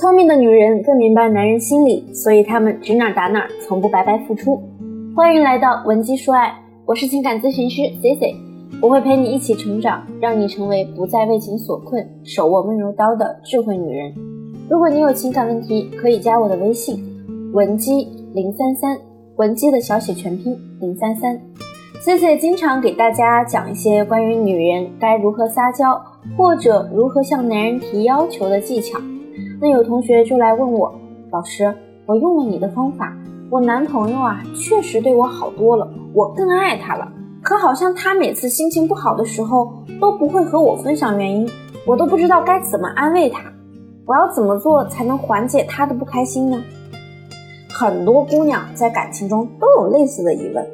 聪明的女人更明白男人心理，所以她们指哪打哪，从不白白付出。欢迎来到文姬说爱，我是情感咨询师 C C，我会陪你一起成长，让你成为不再为情所困、手握温柔刀的智慧女人。如果你有情感问题，可以加我的微信文姬零三三，文姬的小写全拼零三三。C C 经常给大家讲一些关于女人该如何撒娇，或者如何向男人提要求的技巧。那有同学就来问我，老师，我用了你的方法，我男朋友啊确实对我好多了，我更爱他了。可好像他每次心情不好的时候都不会和我分享原因，我都不知道该怎么安慰他。我要怎么做才能缓解他的不开心呢？很多姑娘在感情中都有类似的疑问，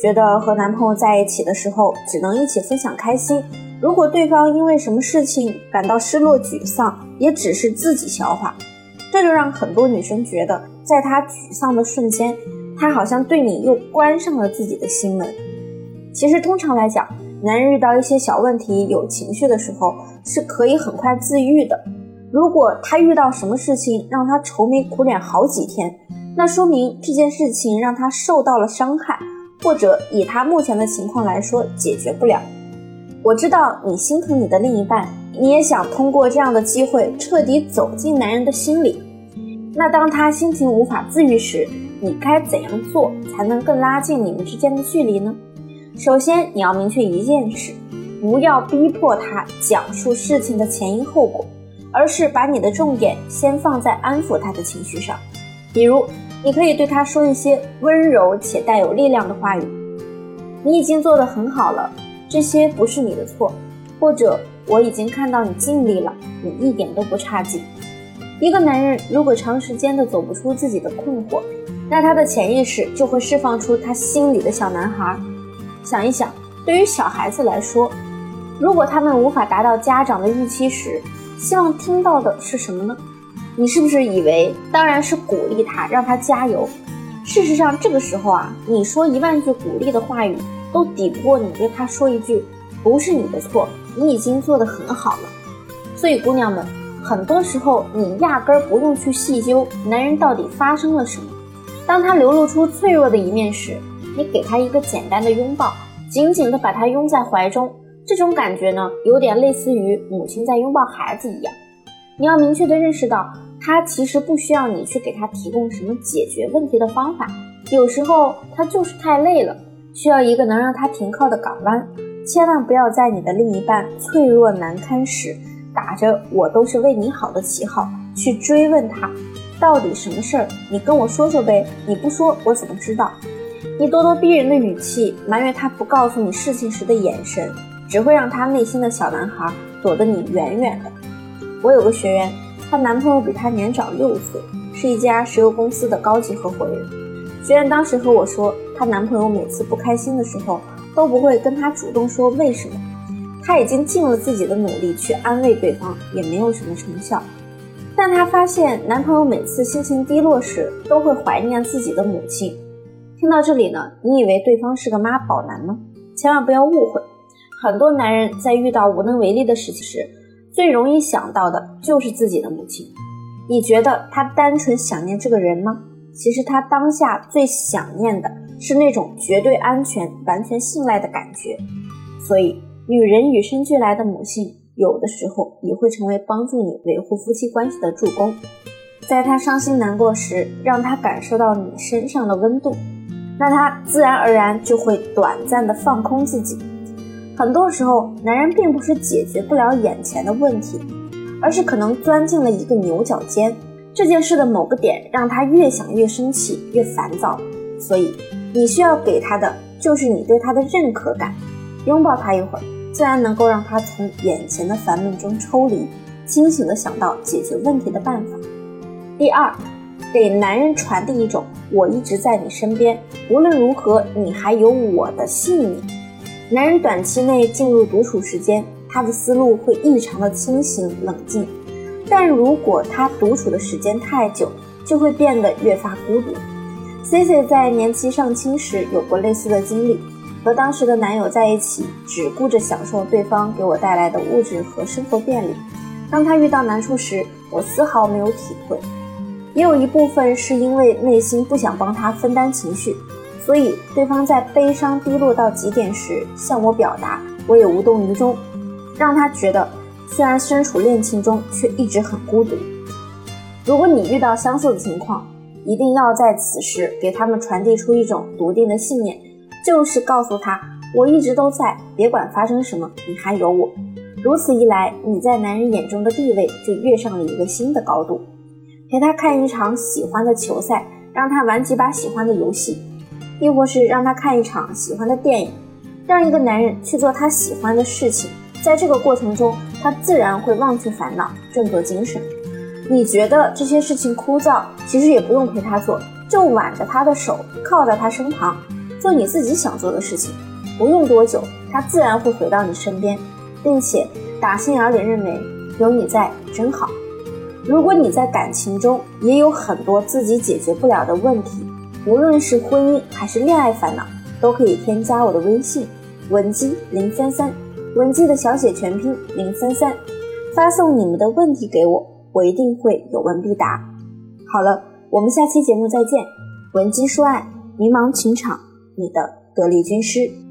觉得和男朋友在一起的时候只能一起分享开心。如果对方因为什么事情感到失落沮丧，也只是自己消化，这就让很多女生觉得，在他沮丧的瞬间，他好像对你又关上了自己的心门。其实通常来讲，男人遇到一些小问题有情绪的时候，是可以很快自愈的。如果他遇到什么事情让他愁眉苦脸好几天，那说明这件事情让他受到了伤害，或者以他目前的情况来说，解决不了。我知道你心疼你的另一半，你也想通过这样的机会彻底走进男人的心里。那当他心情无法自愈时，你该怎样做才能更拉近你们之间的距离呢？首先，你要明确一件事，不要逼迫他讲述事情的前因后果，而是把你的重点先放在安抚他的情绪上。比如，你可以对他说一些温柔且带有力量的话语：“你已经做得很好了。”这些不是你的错，或者我已经看到你尽力了，你一点都不差劲。一个男人如果长时间的走不出自己的困惑，那他的潜意识就会释放出他心里的小男孩。想一想，对于小孩子来说，如果他们无法达到家长的预期时，希望听到的是什么呢？你是不是以为当然是鼓励他，让他加油？事实上，这个时候啊，你说一万句鼓励的话语。都抵不过你对他说一句“不是你的错，你已经做得很好了”。所以，姑娘们，很多时候你压根儿不用去细究男人到底发生了什么。当他流露出脆弱的一面时，你给他一个简单的拥抱，紧紧地把他拥在怀中。这种感觉呢，有点类似于母亲在拥抱孩子一样。你要明确地认识到，他其实不需要你去给他提供什么解决问题的方法。有时候他就是太累了。需要一个能让他停靠的港湾，千万不要在你的另一半脆弱难堪时，打着“我都是为你好”的旗号去追问他，到底什么事儿？你跟我说说呗，你不说我怎么知道？你咄咄逼人的语气，埋怨他不告诉你事情时的眼神，只会让他内心的小男孩躲得你远远的。我有个学员，她男朋友比她年长六岁，是一家石油公司的高级合伙人。学员当时和我说。她男朋友每次不开心的时候，都不会跟她主动说为什么。她已经尽了自己的努力去安慰对方，也没有什么成效。但她发现男朋友每次心情低落时，都会怀念自己的母亲。听到这里呢，你以为对方是个妈宝男吗？千万不要误会，很多男人在遇到无能为力的事情时，最容易想到的就是自己的母亲。你觉得他单纯想念这个人吗？其实他当下最想念的。是那种绝对安全、完全信赖的感觉，所以女人与生俱来的母性，有的时候也会成为帮助你维护夫妻关系的助攻。在她伤心难过时，让她感受到你身上的温度，那她自然而然就会短暂的放空自己。很多时候，男人并不是解决不了眼前的问题，而是可能钻进了一个牛角尖，这件事的某个点让他越想越生气、越烦躁，所以。你需要给他的就是你对他的认可感，拥抱他一会儿，自然能够让他从眼前的烦闷中抽离，清醒的想到解决问题的办法。第二，给男人传递一种我一直在你身边，无论如何你还有我的信念。男人短期内进入独处时间，他的思路会异常的清醒冷静，但如果他独处的时间太久，就会变得越发孤独。C C 在年纪尚轻时有过类似的经历，和当时的男友在一起，只顾着享受对方给我带来的物质和生活便利，当他遇到难处时，我丝毫没有体会。也有一部分是因为内心不想帮他分担情绪，所以对方在悲伤低落到极点时向我表达，我也无动于衷，让他觉得虽然身处恋情中，却一直很孤独。如果你遇到相似的情况，一定要在此时给他们传递出一种笃定的信念，就是告诉他我一直都在，别管发生什么，你还有我。如此一来，你在男人眼中的地位就跃上了一个新的高度。陪他看一场喜欢的球赛，让他玩几把喜欢的游戏，亦或是让他看一场喜欢的电影，让一个男人去做他喜欢的事情，在这个过程中，他自然会忘却烦恼，振作精神。你觉得这些事情枯燥，其实也不用陪他做，就挽着他的手，靠在他身旁，做你自己想做的事情，不用多久，他自然会回到你身边，并且打心眼里认为有你在真好。如果你在感情中也有很多自己解决不了的问题，无论是婚姻还是恋爱烦恼，都可以添加我的微信文姬零三三，文姬的小写全拼零三三，发送你们的问题给我，我一定会有问必答。好了，我们下期节目再见，文姬说爱，迷茫情场，你的得力军师。